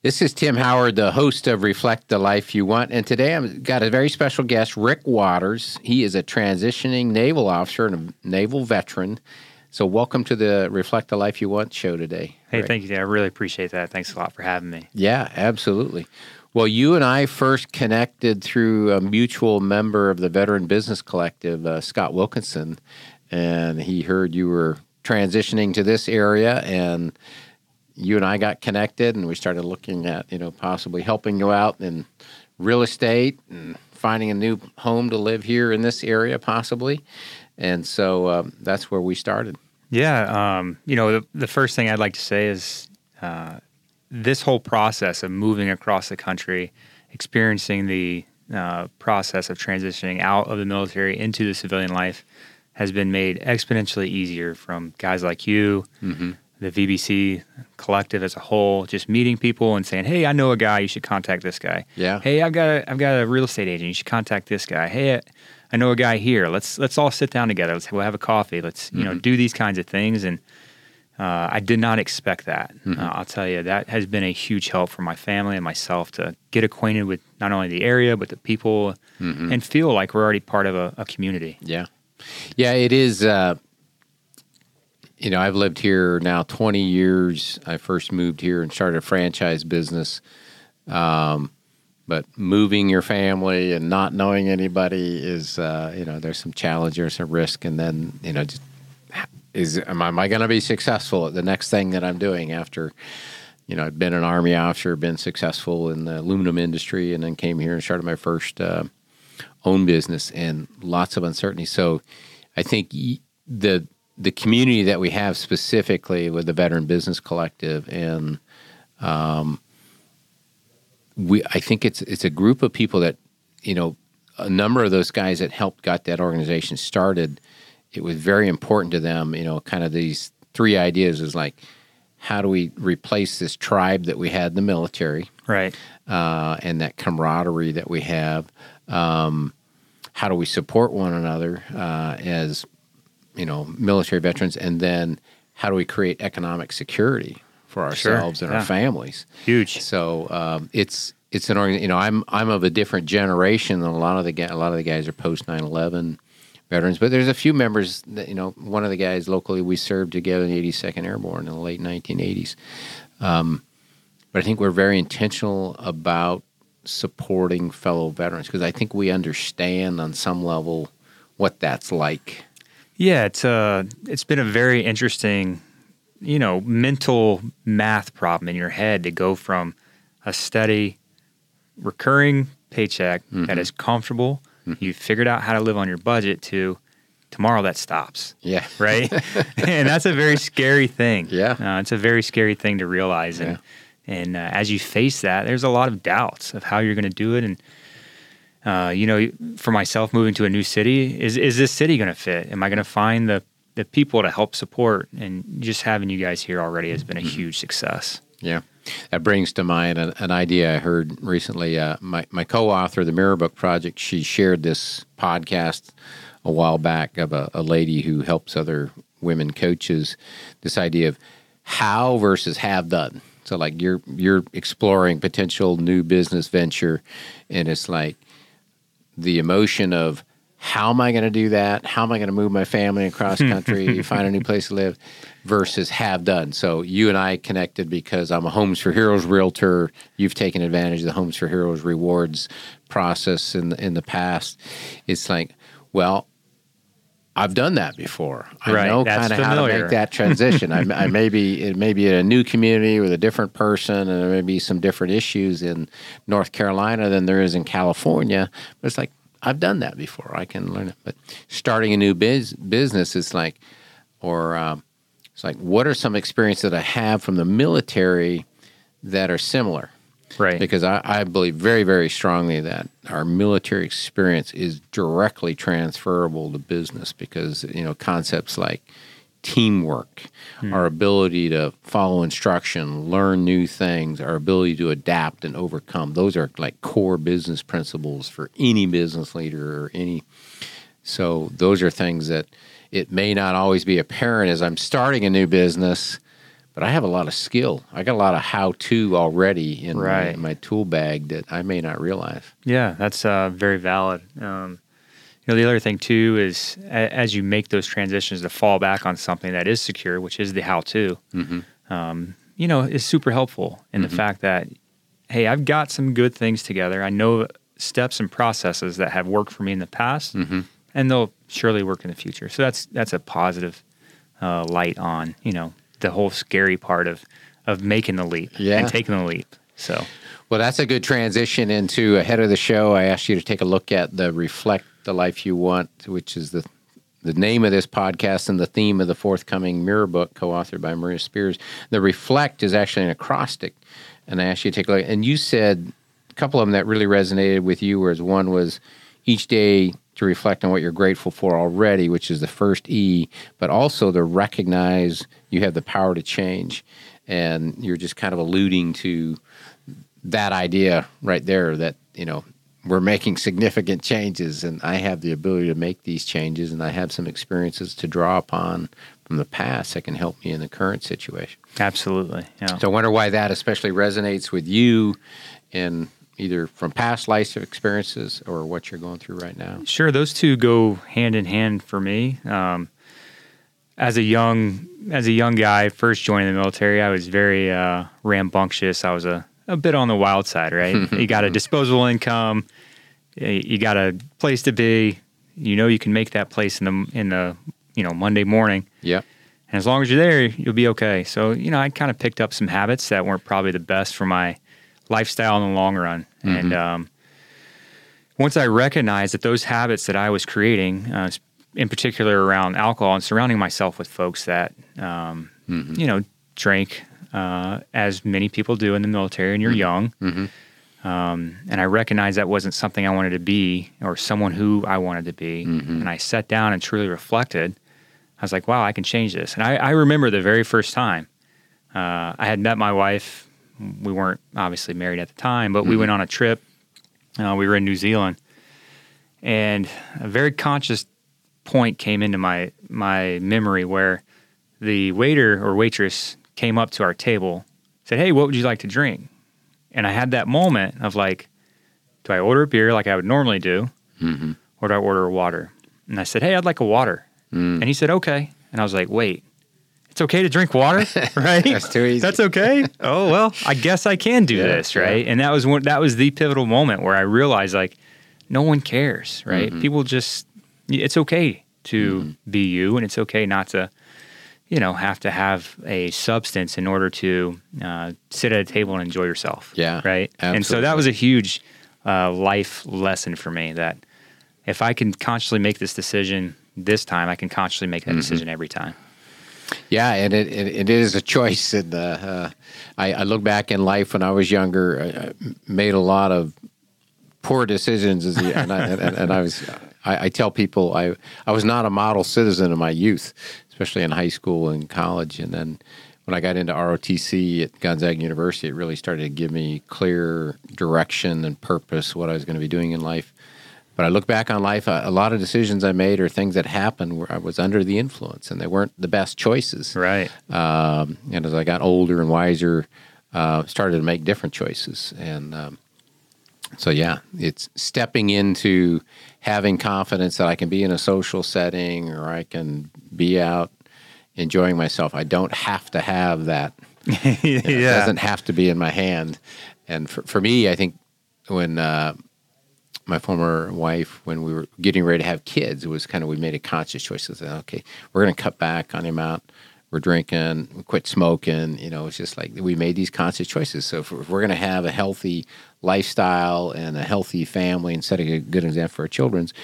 This is Tim Howard, the host of Reflect the Life You Want. And today I've got a very special guest, Rick Waters. He is a transitioning naval officer and a naval veteran. So, welcome to the Reflect the Life You Want show today. Hey, Rick. thank you. I really appreciate that. Thanks a lot for having me. Yeah, absolutely. Well, you and I first connected through a mutual member of the Veteran Business Collective, uh, Scott Wilkinson, and he heard you were transitioning to this area and you and I got connected and we started looking at, you know, possibly helping you out in real estate and finding a new home to live here in this area, possibly. And so um, that's where we started. Yeah. Um, you know, the, the, first thing I'd like to say is uh, this whole process of moving across the country, experiencing the uh, process of transitioning out of the military into the civilian life has been made exponentially easier from guys like you. Mm-hmm the VBC collective as a whole, just meeting people and saying, "Hey, I know a guy. You should contact this guy." Yeah. Hey, I've got a, I've got a real estate agent. You should contact this guy. Hey, I know a guy here. Let's let's all sit down together. Let's we'll have a coffee. Let's you mm-hmm. know do these kinds of things. And uh, I did not expect that. Mm-hmm. Uh, I'll tell you that has been a huge help for my family and myself to get acquainted with not only the area but the people mm-hmm. and feel like we're already part of a, a community. Yeah. Yeah, it is. Uh, you know, I've lived here now 20 years. I first moved here and started a franchise business. Um, but moving your family and not knowing anybody is, uh, you know, there's some challenges, some risk, and then, you know, just is am I, going to be successful at the next thing that I'm doing after, you know, I've been an army officer, been successful in the aluminum industry, and then came here and started my first uh, own business, and lots of uncertainty. So, I think the the community that we have specifically with the Veteran Business Collective, and um, we I think it's it's a group of people that you know a number of those guys that helped got that organization started. It was very important to them, you know, kind of these three ideas is like, how do we replace this tribe that we had in the military, right, uh, and that camaraderie that we have. Um, how do we support one another uh, as you know military veterans, and then how do we create economic security for ourselves sure, and yeah. our families? Huge. So um, it's it's an organ. You know, I'm I'm of a different generation than a lot of the a lot of the guys are post 9/11 veterans, but there's a few members that you know. One of the guys locally we served together in the 82nd Airborne in the late 1980s. Um, but I think we're very intentional about supporting fellow veterans because I think we understand on some level what that's like. Yeah, it's uh it's been a very interesting, you know, mental math problem in your head to go from a steady recurring paycheck mm-hmm. that is comfortable, mm-hmm. you've figured out how to live on your budget to tomorrow that stops. Yeah. Right? and that's a very scary thing. Yeah. Uh, it's a very scary thing to realize and yeah. and uh, as you face that, there's a lot of doubts of how you're going to do it and uh, you know, for myself moving to a new city, is is this city going to fit? Am I going to find the the people to help support? And just having you guys here already has been a huge success. Yeah. That brings to mind an, an idea I heard recently. Uh, my, my co author, the Mirror Book Project, she shared this podcast a while back of a, a lady who helps other women coaches. This idea of how versus have done. So, like, you're, you're exploring potential new business venture, and it's like, the emotion of how am I going to do that? How am I going to move my family across country, find a new place to live, versus have done. So you and I connected because I'm a Homes for Heroes realtor. You've taken advantage of the Homes for Heroes rewards process in the, in the past. It's like, well, I've done that before. I right, know kind of how to make that transition. I, I may be it may be in a new community with a different person, and there may be some different issues in North Carolina than there is in California. But it's like I've done that before. I can learn it. But starting a new biz, business is like, or um, it's like, what are some experiences that I have from the military that are similar? Right. Because I, I believe very, very strongly that our military experience is directly transferable to business because, you know, concepts like teamwork, Hmm. our ability to follow instruction, learn new things, our ability to adapt and overcome, those are like core business principles for any business leader or any. So those are things that it may not always be apparent as I'm starting a new business but I have a lot of skill. I got a lot of how to already in, my, in my tool bag that I may not realize. Yeah, that's uh, very valid. Um, you know, the other thing too is a, as you make those transitions to fall back on something that is secure, which is the how-to. Um, you know, is super helpful in the fact that hey, I've got some good things together. I know steps and processes that have worked for me in the past, and they'll surely work in the future. So that's that's a positive uh, light on you know the whole scary part of of making the leap Yeah. and taking the leap. So Well, that's a good transition into ahead of the show. I asked you to take a look at the Reflect the Life You Want, which is the the name of this podcast and the theme of the forthcoming mirror book co-authored by Maria Spears. The Reflect is actually an acrostic, and I asked you to take a look. And you said a couple of them that really resonated with you. Whereas one was each day to reflect on what you're grateful for already, which is the first E, but also to recognize you have the power to change. And you're just kind of alluding to that idea right there that you know we're making significant changes and i have the ability to make these changes and i have some experiences to draw upon from the past that can help me in the current situation absolutely, yeah. so i wonder why that especially resonates with you in either from past life experiences or what you're going through right now Sure, those two go hand in hand for me. Um, as a young as a young guy, first joining the military, I was very uh, rambunctious. I was a, a bit on the wild side, right? you got a disposable income, you got a place to be. You know you can make that place in the in the you know Monday morning, yep and as long as you're there, you'll be okay. So you know I kind of picked up some habits that weren't probably the best for my lifestyle in the long run, and um, once I recognized that those habits that I was creating, uh, in particular around alcohol and surrounding myself with folks that, um, you know, drank uh, as many people do in the military and you're young. Um, and I recognized that wasn't something I wanted to be or someone who I wanted to be. And I sat down and truly reflected. I was like, wow, I can change this. And I, I remember the very first time uh, I had met my wife. We weren't obviously married at the time, but we mm-hmm. went on a trip. Uh, we were in New Zealand, and a very conscious point came into my my memory where the waiter or waitress came up to our table, said, "Hey, what would you like to drink?" And I had that moment of like, do I order a beer like I would normally do, mm-hmm. or do I order a water? And I said, "Hey, I'd like a water." Mm. And he said, "Okay." And I was like, "Wait." It's okay to drink water, right? That's too easy. That's okay. oh well, I guess I can do Yeah, this, right? And that was one. That was the pivotal moment where I realized, like, no one cares, right? Mm-hmm. People just, it's okay to be you, and it's okay not to, you know, have to have a substance in order to uh, sit at a table and enjoy yourself. Yeah, right. Absolutely. And so that was a huge uh, life lesson for me that if I can consciously make this decision this time, I can consciously make Mm-hmm. that decision every time. Yeah, and it, it, it is a choice. And uh, uh, I, I look back in life when I was younger, I, I made a lot of poor decisions, as and, I, and, and I was. I, I tell people I I was not a model citizen in my youth, especially in high school and college, and then when I got into ROTC at Gonzaga University, it really started to give me clear direction and purpose what I was going to be doing in life. But I look back on life, a, a lot of decisions I made or things that happened where I was under the influence, and they weren't the best choices. Right. Um, and as I got older and wiser, uh, started to make different choices. And um, so, yeah, it's stepping into having confidence that I can be in a social setting or I can be out enjoying myself. I don't have to have that. It doesn't have to be in my hand. And for, for me, I think when uh, my former wife, when we were getting ready to have kids, it was kind of we made a conscious choice. That, okay, we're going to cut back on the amount we're drinking, we quit smoking. You know, it's just like we made these conscious choices. So if, if we're going to have a healthy lifestyle and a healthy family and setting a good example for our children's,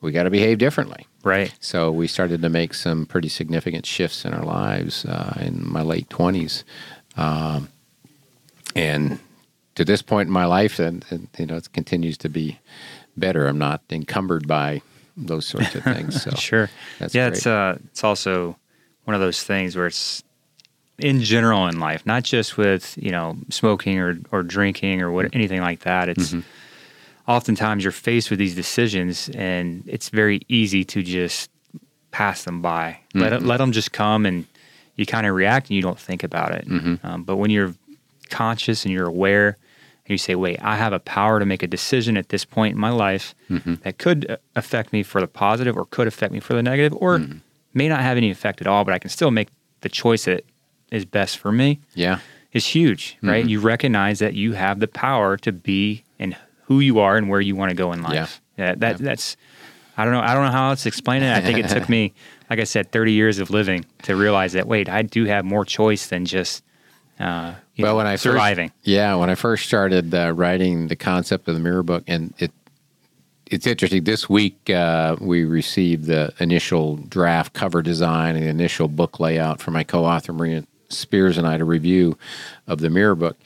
we got to behave differently. Right. So we started to make some pretty significant shifts in our lives uh, in my late twenties, um, and to this point in my life, and, and you know, it continues to be better. I'm not encumbered by those sorts of things. So sure, that's yeah, great. it's uh, it's also one of those things where it's in general in life, not just with you know smoking or or drinking or what Mm-hmm. anything like that. It's oftentimes you're faced with these decisions, and it's very easy to just pass them by. Let Mm-hmm. it, let them just come, and you kind of react, and you don't think about it. Mm-hmm. Um, but when you're conscious and you're aware, and you say, "Wait, I have a power to make a decision at this point in my life Mm-hmm. that could uh, affect me for the positive, or could affect me for the negative, or Mm-hmm. may not have any effect at all, but I can still make the choice that is best for me." yeah, is huge, right? Mm-hmm. You recognize that you have the power to be and who you are and where you want to go in life. Yeah, that Yeah. that's I don't know. I don't know how else to explain it. I think it took me, like I said, 30 years of living to realize that. Wait, I do have more choice than just uh, well, know, when I first- surviving. yeah, when I first started uh, writing the concept of the mirror book, and it it's interesting. This week uh, we received the initial draft cover design and the initial book layout for my co-author Maria Spears and I to review of the mirror book.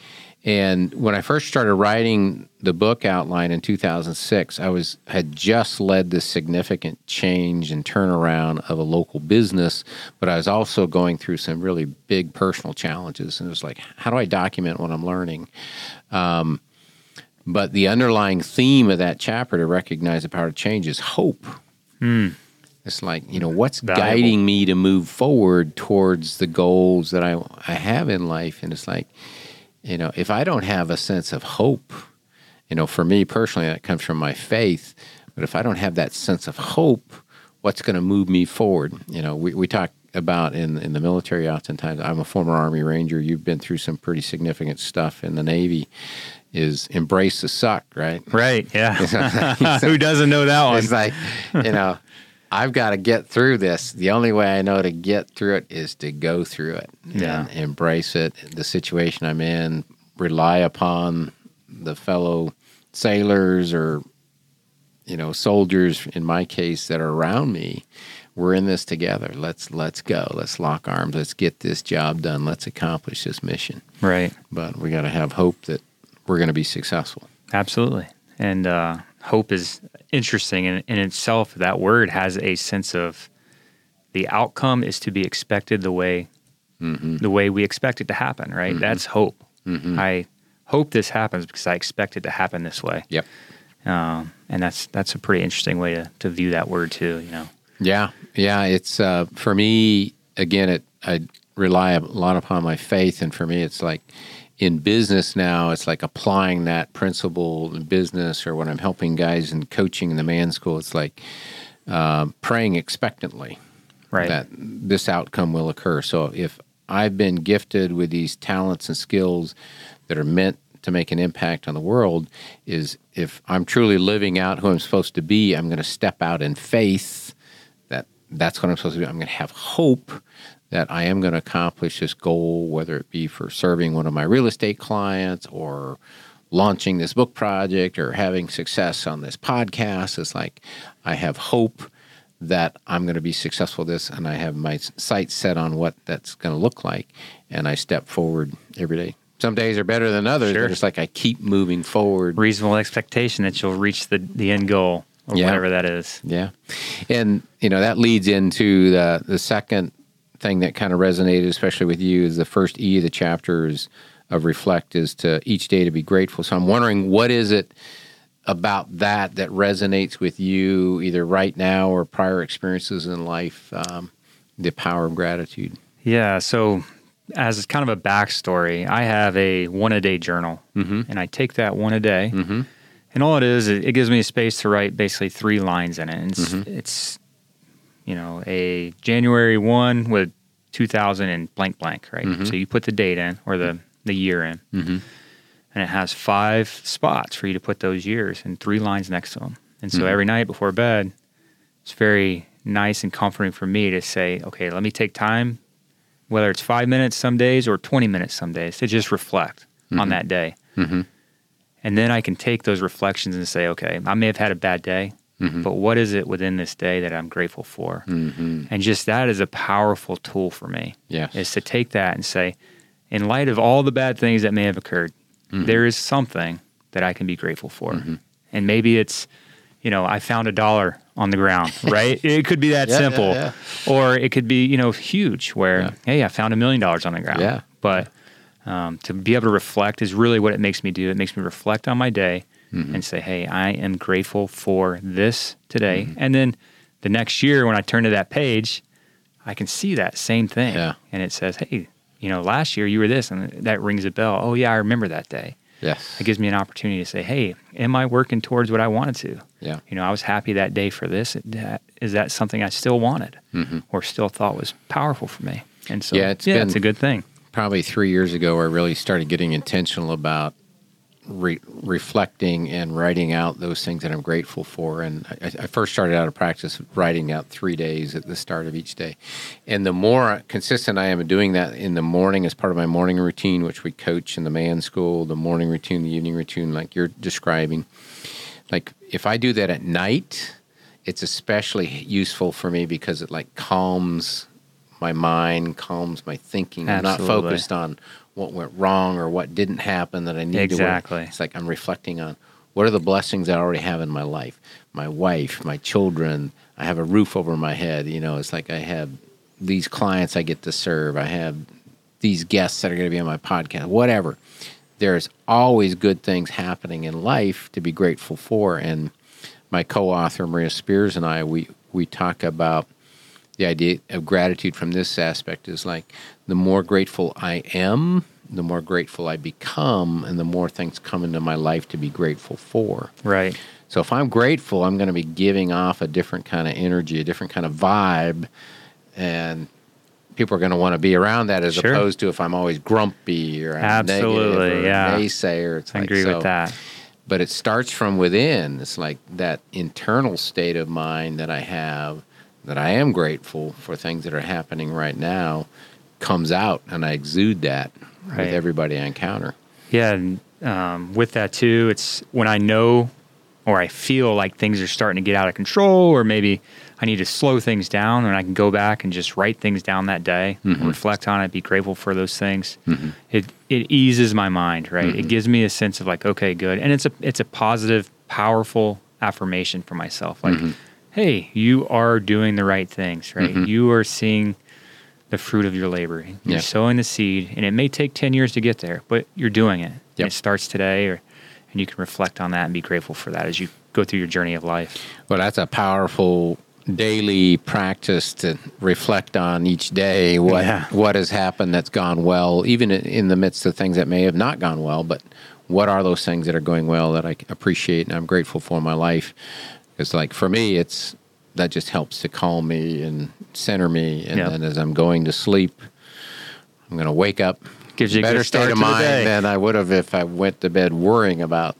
And when I first started writing the book outline in 2006, I was had just led this significant change and turnaround of a local business, but I was also going through some really big personal challenges. And it was like, how do I document what I'm learning? Um, but the underlying theme of that chapter to recognize the power of change is hope. It's like, you know, what's Valuable. guiding me to move forward towards the goals that I, I have in life? And it's like, you know, if I don't have a sense of hope, you know, for me personally, that comes from my faith. But if I don't have that sense of hope, what's going to move me forward? You know, we, we talk about in, in the military oftentimes. I'm a former Army Ranger. You've been through some pretty significant stuff in the Navy. Is embrace the suck, right? Right. Yeah. Who doesn't know that one? It's like, you know, I've got to get through this. The only way I know to get through it is to go through it Yeah. and embrace it. The situation I'm in, rely upon the fellow sailors or, you know, soldiers in my case that are around me. We're in this together. Let's let's go. Let's lock arms. Let's get this job done. Let's accomplish this mission. Right. But we got to have hope that we're going to be successful. Absolutely. And uh, hope is interesting in, in itself. That word has a sense of the outcome is to be expected the way the way we expect it to happen. Right. That's hope. I hope this happens because I expect it to happen this way. Yep. Um, and that's that's a pretty interesting way to, to view that word too. You know. Yeah, yeah. It's uh, for me again. It I rely a lot upon my faith, and for me, it's like in business now. It's like applying that principle in business, or when I'm helping guys and coaching in the man school. It's like uh, praying expectantly Right. that this outcome will occur. So if I've been gifted with these talents and skills that are meant to make an impact on the world, is if I'm truly living out who I'm supposed to be, I'm going to step out in faith that that's what I'm supposed to do. I'm going to have hope that I am going to accomplish this goal, whether it be for serving one of my real estate clients or launching this book project or having success on this podcast. It's like I have hope that I'm going to be successful this and I have my sights set on what that's going to look like and I step forward every day. Some days are better than others, Sure. but it's like I keep moving forward. Reasonable expectation that you'll reach the, the end goal or Yeah. whatever that is. Yeah. And, you know, that leads into the, the second thing that kind of resonated, especially with you, is the first E of the chapters of reflect is to each day to be grateful. So I'm wondering what is it about that that resonates with you either right now or prior experiences in life, um, the power of gratitude. Yeah. So, as kind of a backstory, I have a one a day journal, mm-hmm. and I take that one a day, mm-hmm. and all it is, it, it gives me a space to write basically three lines in it. And it's, mm-hmm. it's, you know, a January one with 2000 and blank blank, right? Mm-hmm. So you put the date in or the the year in, mm-hmm. and it has five spots for you to put those years and three lines next to them. And so mm-hmm. every night before bed, it's very nice and comforting for me to say, okay, let me take time, whether it's five minutes some days or 20 minutes some days, to just reflect on that day. Mhm. And then I can take those reflections and say, okay, I may have had a bad day, but what is it within this day that I'm grateful for? Mm-hmm. And just that is a powerful tool for me Yes. is to take that and say, in light of all the bad things that may have occurred, there is something that I can be grateful for. And maybe it's, you know, I found a dollar on the ground, right? it could be that Yeah, yeah, simple. yeah. Or it could be, you know, huge where, Yeah. hey, I found a million dollars on the ground. Yeah. But um, to be able to reflect is really what it makes me do. It makes me reflect on my day Mm-hmm. and say, hey, I am grateful for this today. Mm-hmm. And then the next year, when I turn to that page, I can see that same thing. Yeah. And it says, hey, you know, last year you were this, and that rings a bell. Oh, yeah, I remember that day. Yes. It gives me an opportunity to say, hey, am I working towards what I wanted to? Yeah. You know, I was happy that day for this. Is that something I still wanted or still thought was powerful for me? And so, Mm-hmm. Yeah, it's yeah, been- it's a good thing. Probably three years ago, I really started getting intentional about re- reflecting and writing out those things that I'm grateful for. And I, I first started out of practice writing out three days at the start of each day. And the more consistent I am in doing that in the morning as part of my morning routine, which we coach in the man school, the morning routine, the evening routine, like you're describing, like if I do that at night, it's especially useful for me because it like calms my mind, calms my thinking. I'm not focused on what went wrong or what didn't happen that I need to. Exactly. work. It's like I'm reflecting on what are the blessings I already have in my life, my wife, my children. I have a roof over my head. You know, it's like I have these clients I get to serve. I have these guests that are going to be on my podcast. Whatever. There's always good things happening in life to be grateful for, and my co-author Maria Spears and I we we talk about the idea of gratitude from this aspect is like the more grateful I am, the more grateful I become, and the more things come into my life to be grateful for. Right. So if I'm grateful, I'm going to be giving off a different kind of energy, a different kind of vibe, and people are going to want to be around that as Sure. opposed to if I'm always grumpy or I'm Absolutely, negative or yeah. naysayer. It's I like, agree so- with that. but it starts from within. It's like that internal state of mind that I have that I am grateful for things that are happening right now comes out and I exude that Right. with everybody I encounter. Yeah, and um, with that too, it's when I know or I feel like things are starting to get out of control, or maybe I need to slow things down, and I can go back and just write things down that day, mm-hmm. reflect on it, be grateful for those things. Mm-hmm. It it eases my mind, right? It mm-hmm. gives me a sense of like, okay, good, and it's a it's a positive, powerful affirmation for myself, like, hey, you are doing the right things, right? You are seeing the fruit of your labor. You're Yeah. sowing the seed, and it may take 10 years to get there, but you're doing it. And Yep. it starts today, or, and you can reflect on that and be grateful for that as you go through your journey of life. Well, that's a powerful daily practice to reflect on each day what Yeah. what has happened that's gone well, even in- in the midst of things that may have not gone well. But what are those things that are going well that I appreciate and I'm grateful for in my life? Because, like for me, it's that just helps to calm me and center me, and Yeah. then as I'm going to sleep, I'm going to wake up Gives you a better state of mind than I would have if I went to bed worrying about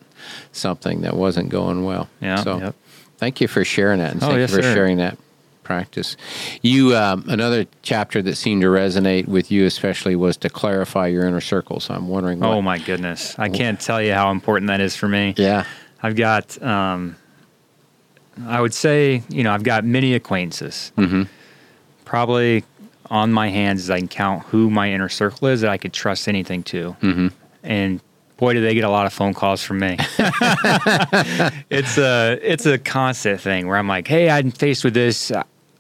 something that wasn't going well. Yeah, So yep. thank you for sharing that. And Oh, thank yes, you for sir. sharing that practice. You um, another chapter that seemed to resonate with you especially was to clarify your inner circle. So I'm wondering. What, Oh my goodness. I can't tell you how important that is for me. Yeah. I've got, um, I would say, you know, I've got many acquaintances. Mhm. Probably on my hands as I can count who my inner circle is that I could trust anything to. Mm-hmm. And boy, do they get a lot of phone calls from me. it's a it's a constant thing where I'm like, hey, I'm faced with this.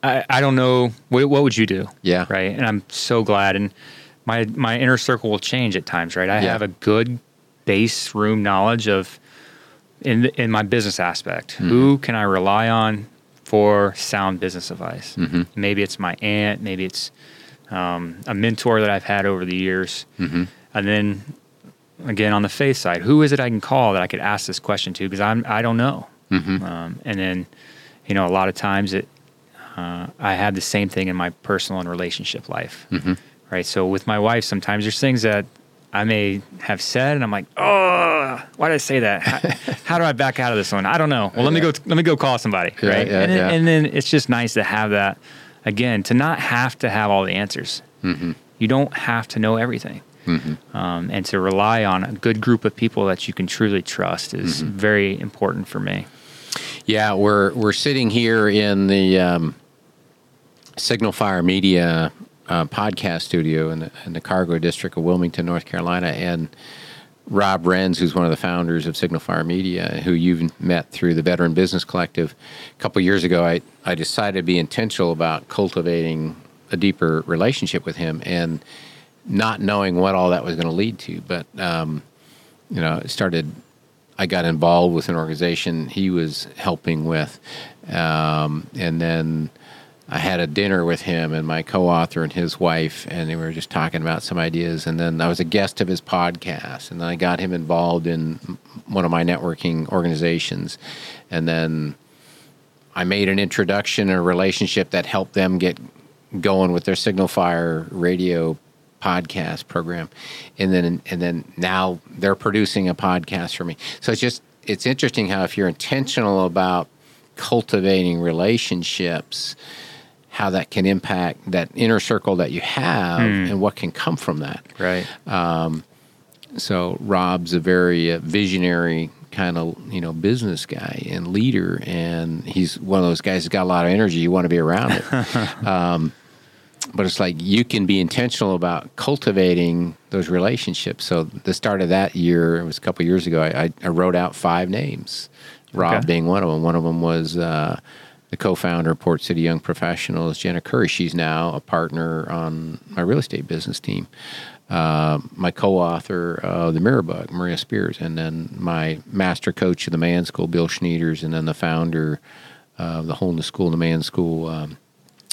I, I don't know what, what would you do? Yeah. Right. And I'm so glad. And my my inner circle will change at times. Right. I Yeah. have a good base room knowledge of in in my business aspect. Mm-hmm. Who can I rely on for sound business advice? Mm-hmm. Maybe it's my aunt. Maybe it's um, a mentor that I've had over the years. Mm-hmm. And then again on the faith side, who is it I can call that I could ask this question to? Because I'm I don't know. Mm-hmm. Um, and then you know a lot of times it uh, I have the same thing in my personal and relationship life. Mm-hmm. Right. So with my wife, sometimes there's things that I may have said, and I'm like, oh, why did I say that? How, how do I back out of this one? I don't know. Well, let me go. Let me go call somebody. Yeah, right. yeah, and, then, yeah. and then it's just nice to have that again to not have to have all the answers. Mm-hmm. You don't have to know everything. Um, and to rely on a good group of people that you can truly trust is Mm-hmm. very important for me. Yeah, we're we're sitting here in the um, Signal Fire Media uh, podcast studio in the, in the Cargo District of Wilmington, North Carolina, and Rob Renz, who's one of the founders of Signal Fire Media, who you've met through the Veteran Business Collective. A couple years ago, I, I decided to be intentional about cultivating a deeper relationship with him and not knowing what all that was going to lead to. But, um, you know, it started, I got involved with an organization he was helping with. Um, and then I had a dinner with him and my co-author and his wife, and we were just talking about some ideas. And then I was a guest of his podcast, and then I got him involved in one of my networking organizations, and then I made an introduction, a relationship that helped them get going with their Signal Fire radio podcast program, and then and then now they're producing a podcast for me. So it's just it's interesting how if you're intentional about cultivating relationships how that can impact that inner circle that you have Hmm. and what can come from that. Right. So Rob's a very uh, visionary kind of you know business guy and leader, and he's one of those guys who's got a lot of energy. You want to be around it. um, but it's like you can be intentional about cultivating those relationships. So the start of that year, it was a couple years ago. I, I, I wrote out five names, Rob Okay. being one of them. One of them was uh, the co-founder of Port City Young Professionals, Jenna Curry. She's now a partner on my real estate business team. Uh, my co-author of the Mirror Book, Maria Spears, and then my master coach of the Man School, Bill Schneiders, and then the founder of the Wholeness School, the Man School, um,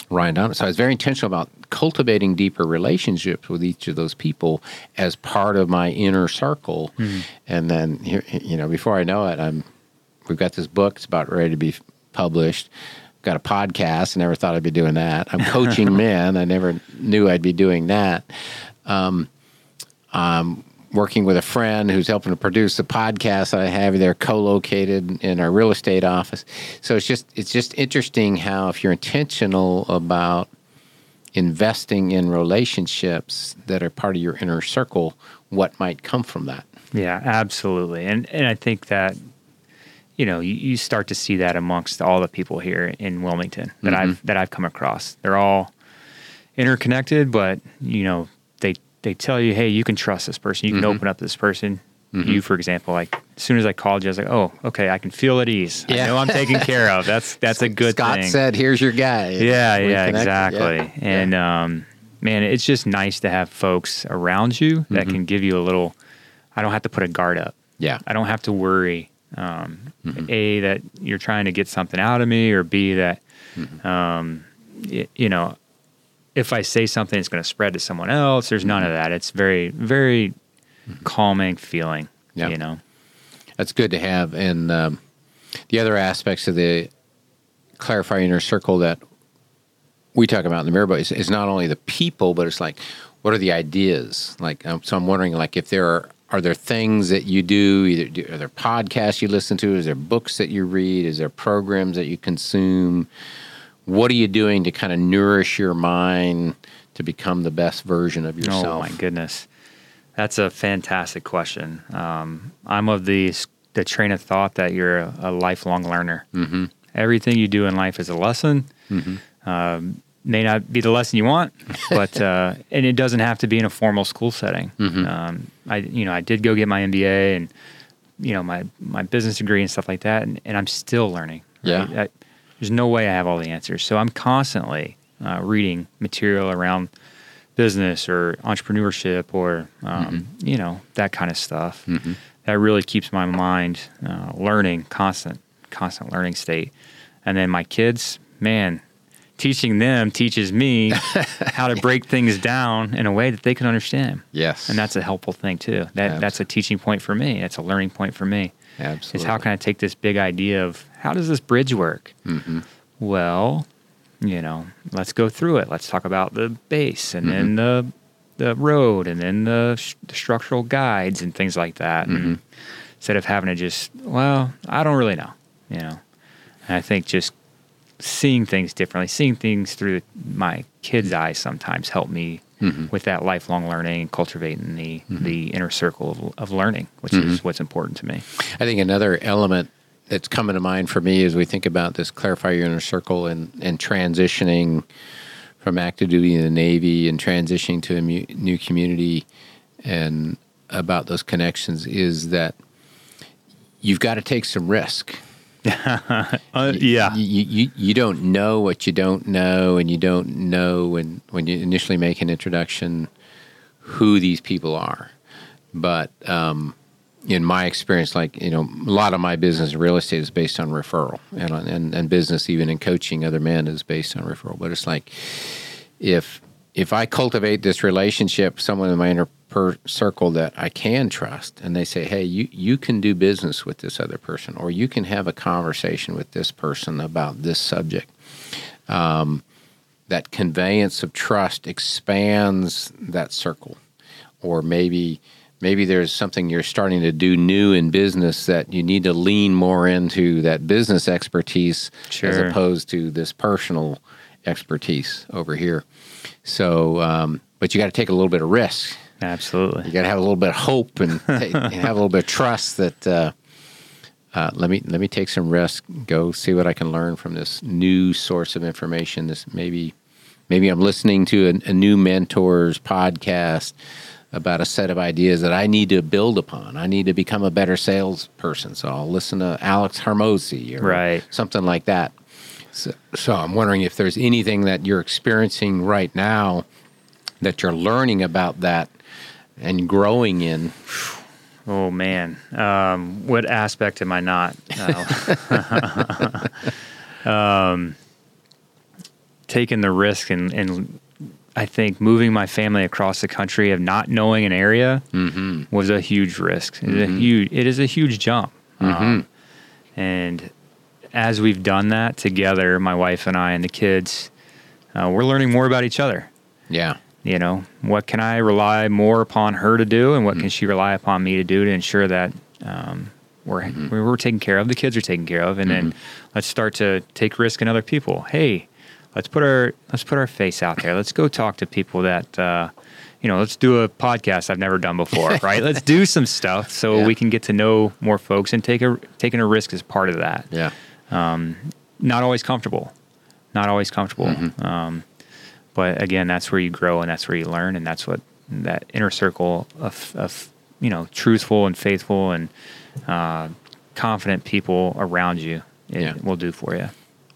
Ryan Donovan. So I was very intentional about cultivating deeper relationships with each of those people as part of my inner circle. And then, here, you know, before I know it, I'm we've got this book. It's about ready to be published. Got a podcast. I never thought I'd be doing that. I'm coaching men. I never knew I'd be doing that. Um, I'm working with a friend who's helping to produce the podcast I have. They're co-located in our real estate office. So it's just it's just interesting how if you're intentional about investing in relationships that are part of your inner circle, what might come from that. Yeah, absolutely. And and I think that you know, you, you start to see that amongst all the people here in Wilmington that mm-hmm. I've that I've come across. They're all interconnected, but you know, they they tell you, "Hey, you can trust this person. You can mm-hmm. open up to this person." Mm-hmm. You, for example, like as soon as I called you, I was like, "Oh, okay, I can feel at ease. Yeah. I know I'm taken care of. That's that's a good Scott thing." Scott said, "Here's your guy." Yeah, We yeah, connected. exactly. Yeah. And um, man, it's just nice to have folks around you that can give you a little. I don't have to put a guard up. yeah, I don't have to worry. Um, A that you're trying to get something out of me, or B that um, y- you know if I say something, it's going to spread to someone else. There's none of that. It's very, very calming feeling. Yeah. You know. That's good to have. And um, the other aspects of the clarify inner circle that we talk about in the mirror is, is not only the people, but it's like what are the ideas? Like, um, so I'm wondering, like, if there are are there things that you do? Either do, are there podcasts you listen to? Is there books that you read? Is there programs that you consume? What are you doing to kind of nourish your mind to become the best version of yourself? Oh my goodness, that's a fantastic question. Um, I'm of the the train of thought that you're a, a lifelong learner. Mm-hmm. Everything you do in life is a lesson. Um, may not be the lesson you want, but uh, and it doesn't have to be in a formal school setting. Um, I you know I did go get my MBA and you know my my business degree and stuff like that, and, and I'm still learning. Yeah. right? I, there's no way I have all the answers, so I'm constantly uh, reading material around business or entrepreneurship or um, you know that kind of stuff. That really keeps my mind uh, learning, constant, constant learning state. And then my kids, man, teaching them teaches me how to break things down in a way that they can understand. Yes, And that's a helpful thing too. That that's a teaching point for me. That's a learning point for me. absolutely. Is how can I take this big idea of how does this bridge work? Mm-hmm. Well, you know, let's go through it. Let's talk about the base and then the the road and then the, sh- the structural guides and things like that. And instead of having to just, well, I don't really know, you know. And I think just seeing things differently, seeing things through my kids' eyes sometimes help me mm-hmm. with that lifelong learning and cultivating the mm-hmm. the inner circle of, of learning, which is mm-hmm. what's important to me. I think another element that's coming to mind for me as we think about this clarify your inner circle and, and transitioning from active duty in the Navy and transitioning to a mu- new community and about those connections is that you've got to take some risk. Uh, yeah. You, you, you don't know what you don't know, and you don't know when, when you initially make an introduction who these people are. But um, in my experience, like, you know, a lot of my business in real estate is based on referral, and, and, and business, even in coaching other men, is based on referral. But it's like if if I cultivate this relationship, someone in my inner per circle that I can trust, and they say, "Hey, you you can do business with this other person, or you can have a conversation with this person about this subject." Um, that conveyance of trust expands that circle, or maybe maybe there's something you're starting to do new in business that you need to lean more into that business expertise Sure. as opposed to this personal expertise over here. So, um, but you got to take a little bit of risk. You got to have a little bit of hope and, and have a little bit of trust that uh, uh, let me let me take some risk, go see what I can learn from this new source of information. This maybe maybe I'm listening to a, a new mentor's podcast about a set of ideas that I need to build upon. I need to become a better salesperson, so I'll listen to Alex Hormozi or Right. something like that. So, so I'm wondering if there's anything that you're experiencing right now that you're learning about that and growing in. Oh man, um, what aspect am I not? Um, taking the risk and, and I think moving my family across the country of not knowing an area was a huge risk. It is a huge. It is a huge jump. Um, and as we've done that together, my wife and I and the kids, uh, we're learning more about each other Yeah. You know what can i rely more upon her to do and what can she rely upon me to do to ensure that um, we're, we're taken care of the kids are taken care of and then let's start to take risk in other people. Hey let's put our let's put our face out there. Let's go talk to people that uh, you know let's do a podcast i've never done before right? Let's do some stuff so Yeah. we can get to know more folks and take a taking a risk is part of that. Yeah. not always comfortable, not always comfortable. Um, but again, that's where you grow and that's where you learn, and that's what that inner circle of, of you know truthful and faithful and uh, confident people around you Yeah. will do for you.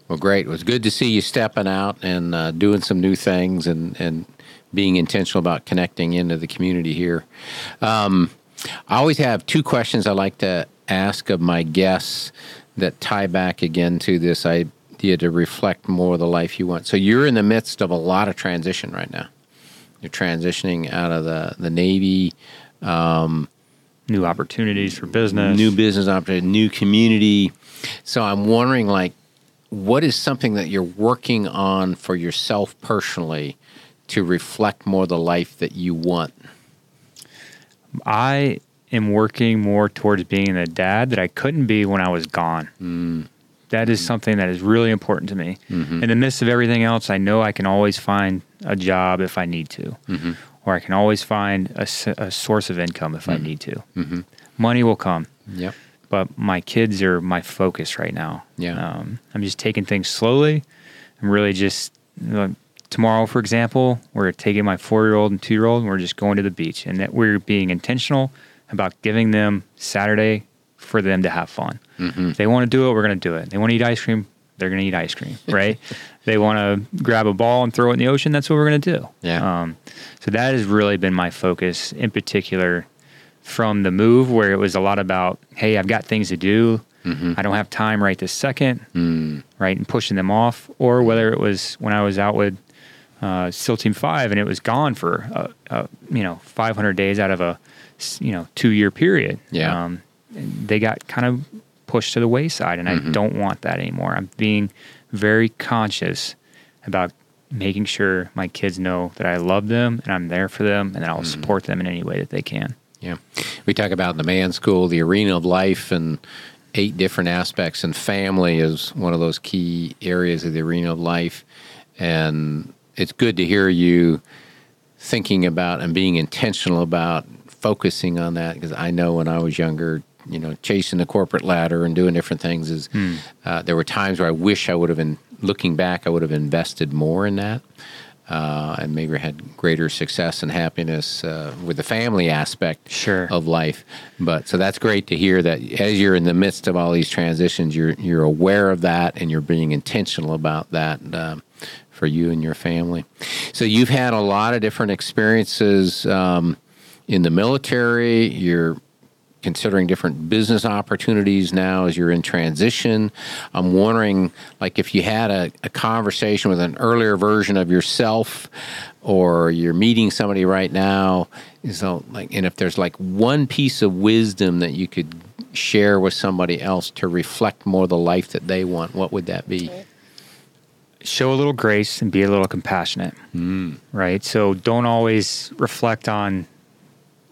Well, great. It was good to see you stepping out and uh, doing some new things and, and being intentional about connecting into the community here. Um, I always have two questions I like to ask of my guests that tie back again to this idea to reflect more of the life you want. So you're in the midst of a lot of transition right now. You're transitioning out of the, the Navy, um, New opportunities for business. new business opportunity, new community. So I'm wondering, like, what is something that you're working on for yourself personally to reflect more the life that you want? I am working more towards being the dad that I couldn't be when I was gone. Hmm. That is something that is really important to me. Mm-hmm. In the midst of everything else, I know I can always find a job if I need to, mm-hmm. or I can always find a source of income if I mm-hmm. need to. Money will come, Yep. but my kids are my focus right now. Yeah. Um, I'm just taking things slowly. I'm really just tomorrow, for example, we're taking my four year old and two year old and we're just going to the beach, and that we're being intentional about giving them Saturday for them to have fun. If they want to do it, we're going to do it. They want to eat ice cream, they're going to eat ice cream, right? they want to grab a ball and throw it in the ocean, that's what we're going to do. Yeah. Um, so that has really been my focus, in particular, from the move where it was a lot about, hey, I've got things to do. I don't have time right this second, right, and pushing them off, or whether it was when I was out with uh, Team Five and it was gone for uh, uh, you know 500 days out of a, you know two year period. Yeah. um, they got kind of pushed to the wayside, and I mm-hmm. don't want that anymore. I'm being very conscious about making sure my kids know that I love them and I'm there for them, and that I'll mm-hmm. support them in any way that they can. Yeah. We talk about the man school, the arena of life, and eight different aspects, and family is one of those key areas of the arena of life. And it's good to hear you thinking about and being intentional about focusing on that because I know when I was younger, you know, chasing the corporate ladder and doing different things is uh, there were times where I wish I would have been looking back, I would have invested more in that. uh, and maybe had greater success and happiness uh, with the family aspect Sure. of life. But so that's great to hear that as you're in the midst of all these transitions, you're you're aware of that and you're being intentional about that. Um, for you and your family. So you've had a lot of different experiences um, in the military. You're considering different business opportunities now as you're in transition. I'm wondering, like, if you had a, a conversation with an earlier version of yourself, or you're meeting somebody right now, so like, and if there's like one piece of wisdom that you could share with somebody else to reflect more the life that they want, what would that be? show a little grace and be a little compassionate. Mm. Right. So don't always reflect on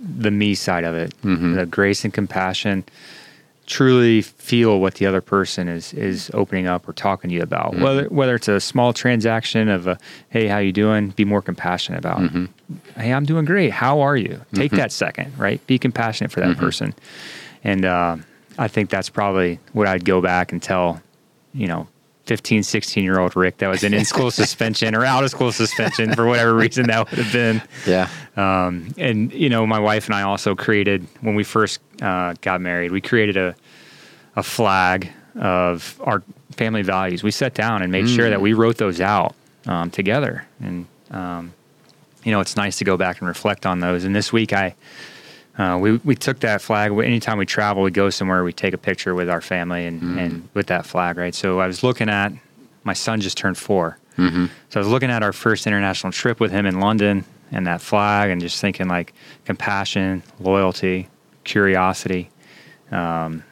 the me side of it. Mhm. The grace and compassion. Truly feel what the other person is is opening up or talking to you about. Mm-hmm. Whether whether it's a small transaction of a hey, how you doing? Be more compassionate about. Mm-hmm. Hey, I'm doing great. How are you? Take that second, right? Be compassionate for that Mm-hmm. person. And uh, I think that's probably what I'd go back and tell, you know, 15, 16 year old Rick that was in in school suspension or out of school suspension for whatever reason that would have been. Yeah. Um, and you know, my wife and I also created when we first uh, got married. We created a a flag of our family values. We sat down and made sure that we wrote those out um, together. And um, you know, it's nice to go back and reflect on those. And this week, I uh, we we took that flag. Anytime we travel, we go somewhere, we take a picture with our family and and with that flag, right? So I was looking at my son just turned 4 Mm-hmm. so I was looking at our first international trip with him in London and that flag and just thinking like compassion, loyalty, curiosity, um,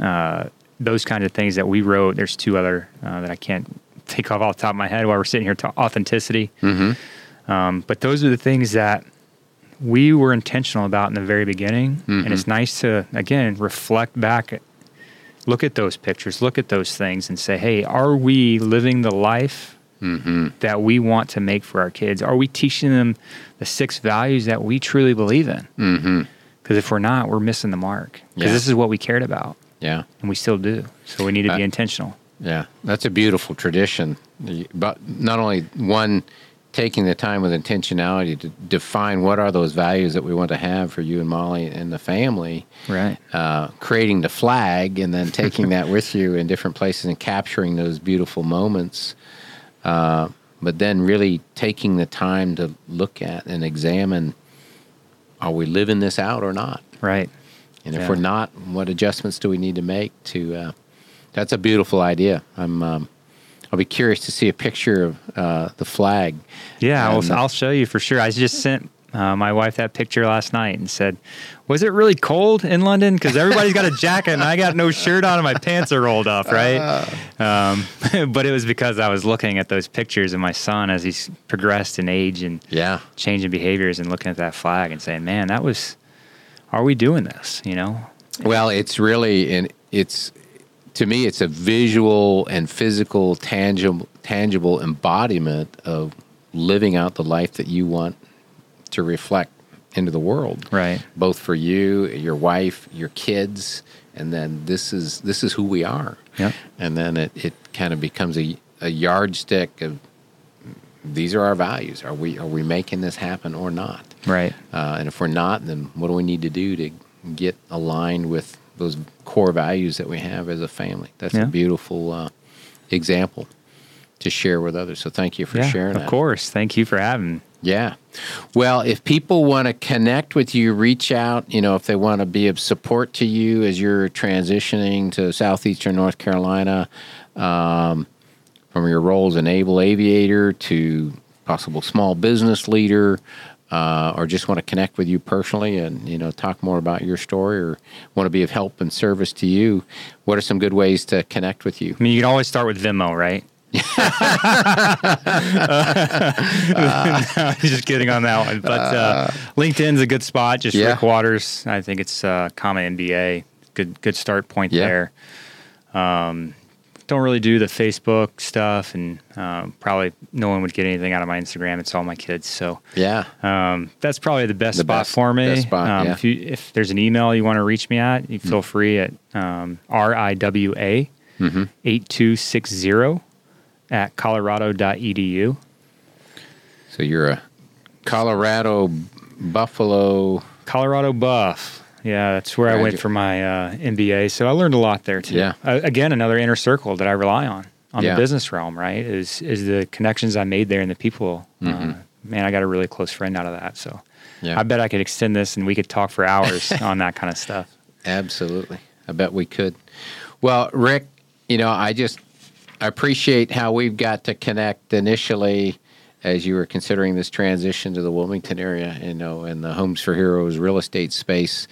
uh, those kind of things that we wrote. There's two other uh, that I can't think of off the top of my head while we're sitting here. To authenticity, Mm-hmm. um, but those are the things that we were intentional about in the very beginning, and it's nice to again reflect back, look at those pictures, look at those things, and say, "Hey, are we living the life Mm-hmm. that we want to make for our kids? Are we teaching them the six values that we truly believe in? Mm-hmm. Because if we're not, we're missing the mark. Because Yeah. this is what we cared about, Yeah. and we still do. So we need to be Uh, intentional. Yeah, that's a beautiful tradition. But not only one, taking the time with intentionality to define what are those values that we want to have for you and Molly and the family, Right. uh, creating the flag and then taking that with you in different places and capturing those beautiful moments. Uh, but then really taking the time to look at and examine are we living this out or not? Right. And if Yeah. we're not, what adjustments do we need to make to? Uh, that's a beautiful idea. I'm. Um, I'll be curious to see a picture of uh, the flag. Yeah, And, I'll, I'll show you for sure. I just sent uh, my wife that picture last night and said, "Was it really cold in London? Because everybody's got a jacket and I got no shirt on and my pants are rolled up, right?" Um, but it was because I was looking at those pictures of my son as he's progressed in age and Yeah. changing behaviors and looking at that flag and saying, "Man, that was. Are we doing this? You know? Well, it's really and it's to me, it's a visual and physical, tangible, tangible embodiment of living out the life that you want to reflect into the world. Right. both for you, your wife, your kids, and then this is this is who we are. Yep. And then it, it kind of becomes a, a yardstick of these are our values. Are we are we making this happen or not? Right. Uh, and if we're not, then what do we need to do to get aligned with those core values that we have as a family? That's Yeah. a beautiful uh, example to share with others. So thank you for yeah. sharing Of that. course. Thank you for having. Yeah. Well, if people want to connect with you, reach out, you know, if they want to be of support to you as you're transitioning to Southeastern North Carolina, um, from your role as an able aviator to possible small business leader, uh, or just want to connect with you personally and, you know, talk more about your story or want to be of help and service to you, what are some good ways to connect with you? I mean, you can always start with Venmo, right? No, just kidding on that one. But uh, LinkedIn's a good spot. Just Yeah. Rick Waters. I think it's uh, comma MBA. Good good start point Yeah. there. Um, don't really do the Facebook stuff, and um, probably no one would get anything out of my Instagram. It's all my kids, so Yeah. um, that's probably the best The spot best- for me. spot, um, yeah. If you if there's an email you want to reach me at, you feel free at um, riwa eight two six zero at colorado.edu. So you're a Colorado Buffalo. Colorado Buff. Yeah, that's where I went for my uh, MBA. So I learned a lot there too. Yeah. Uh, again, another inner circle that I rely on on Yeah. the business realm. Right? Is is the connections I made there and the people. Uh, man, I got a really close friend out of that. So Mm-hmm. Yeah. I bet I could extend this and we could talk for hours on that kind of stuff. Absolutely. I bet we could. Well, Rick, you know, I just I appreciate how we've got to connect initially as you were considering this transition to the Wilmington area, you know, and the Homes for Heroes real estate space.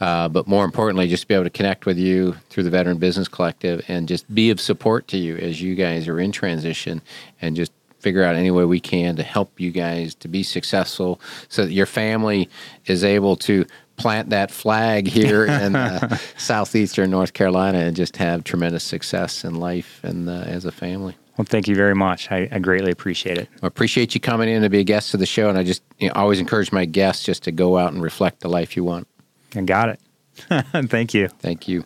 Uh, but more importantly, just to be able to connect with you through the Veteran Business Collective and just be of support to you as you guys are in transition and just figure out any way we can to help you guys to be successful so that your family is able to plant that flag here in uh, southeastern North Carolina and just have tremendous success in life and uh, as a family. Well, thank you very much. I, I greatly appreciate it. I appreciate you coming in to be a guest of the show, and I just you know, always encourage my guests just to go out and reflect the life you want. I got it. thank you. Thank you.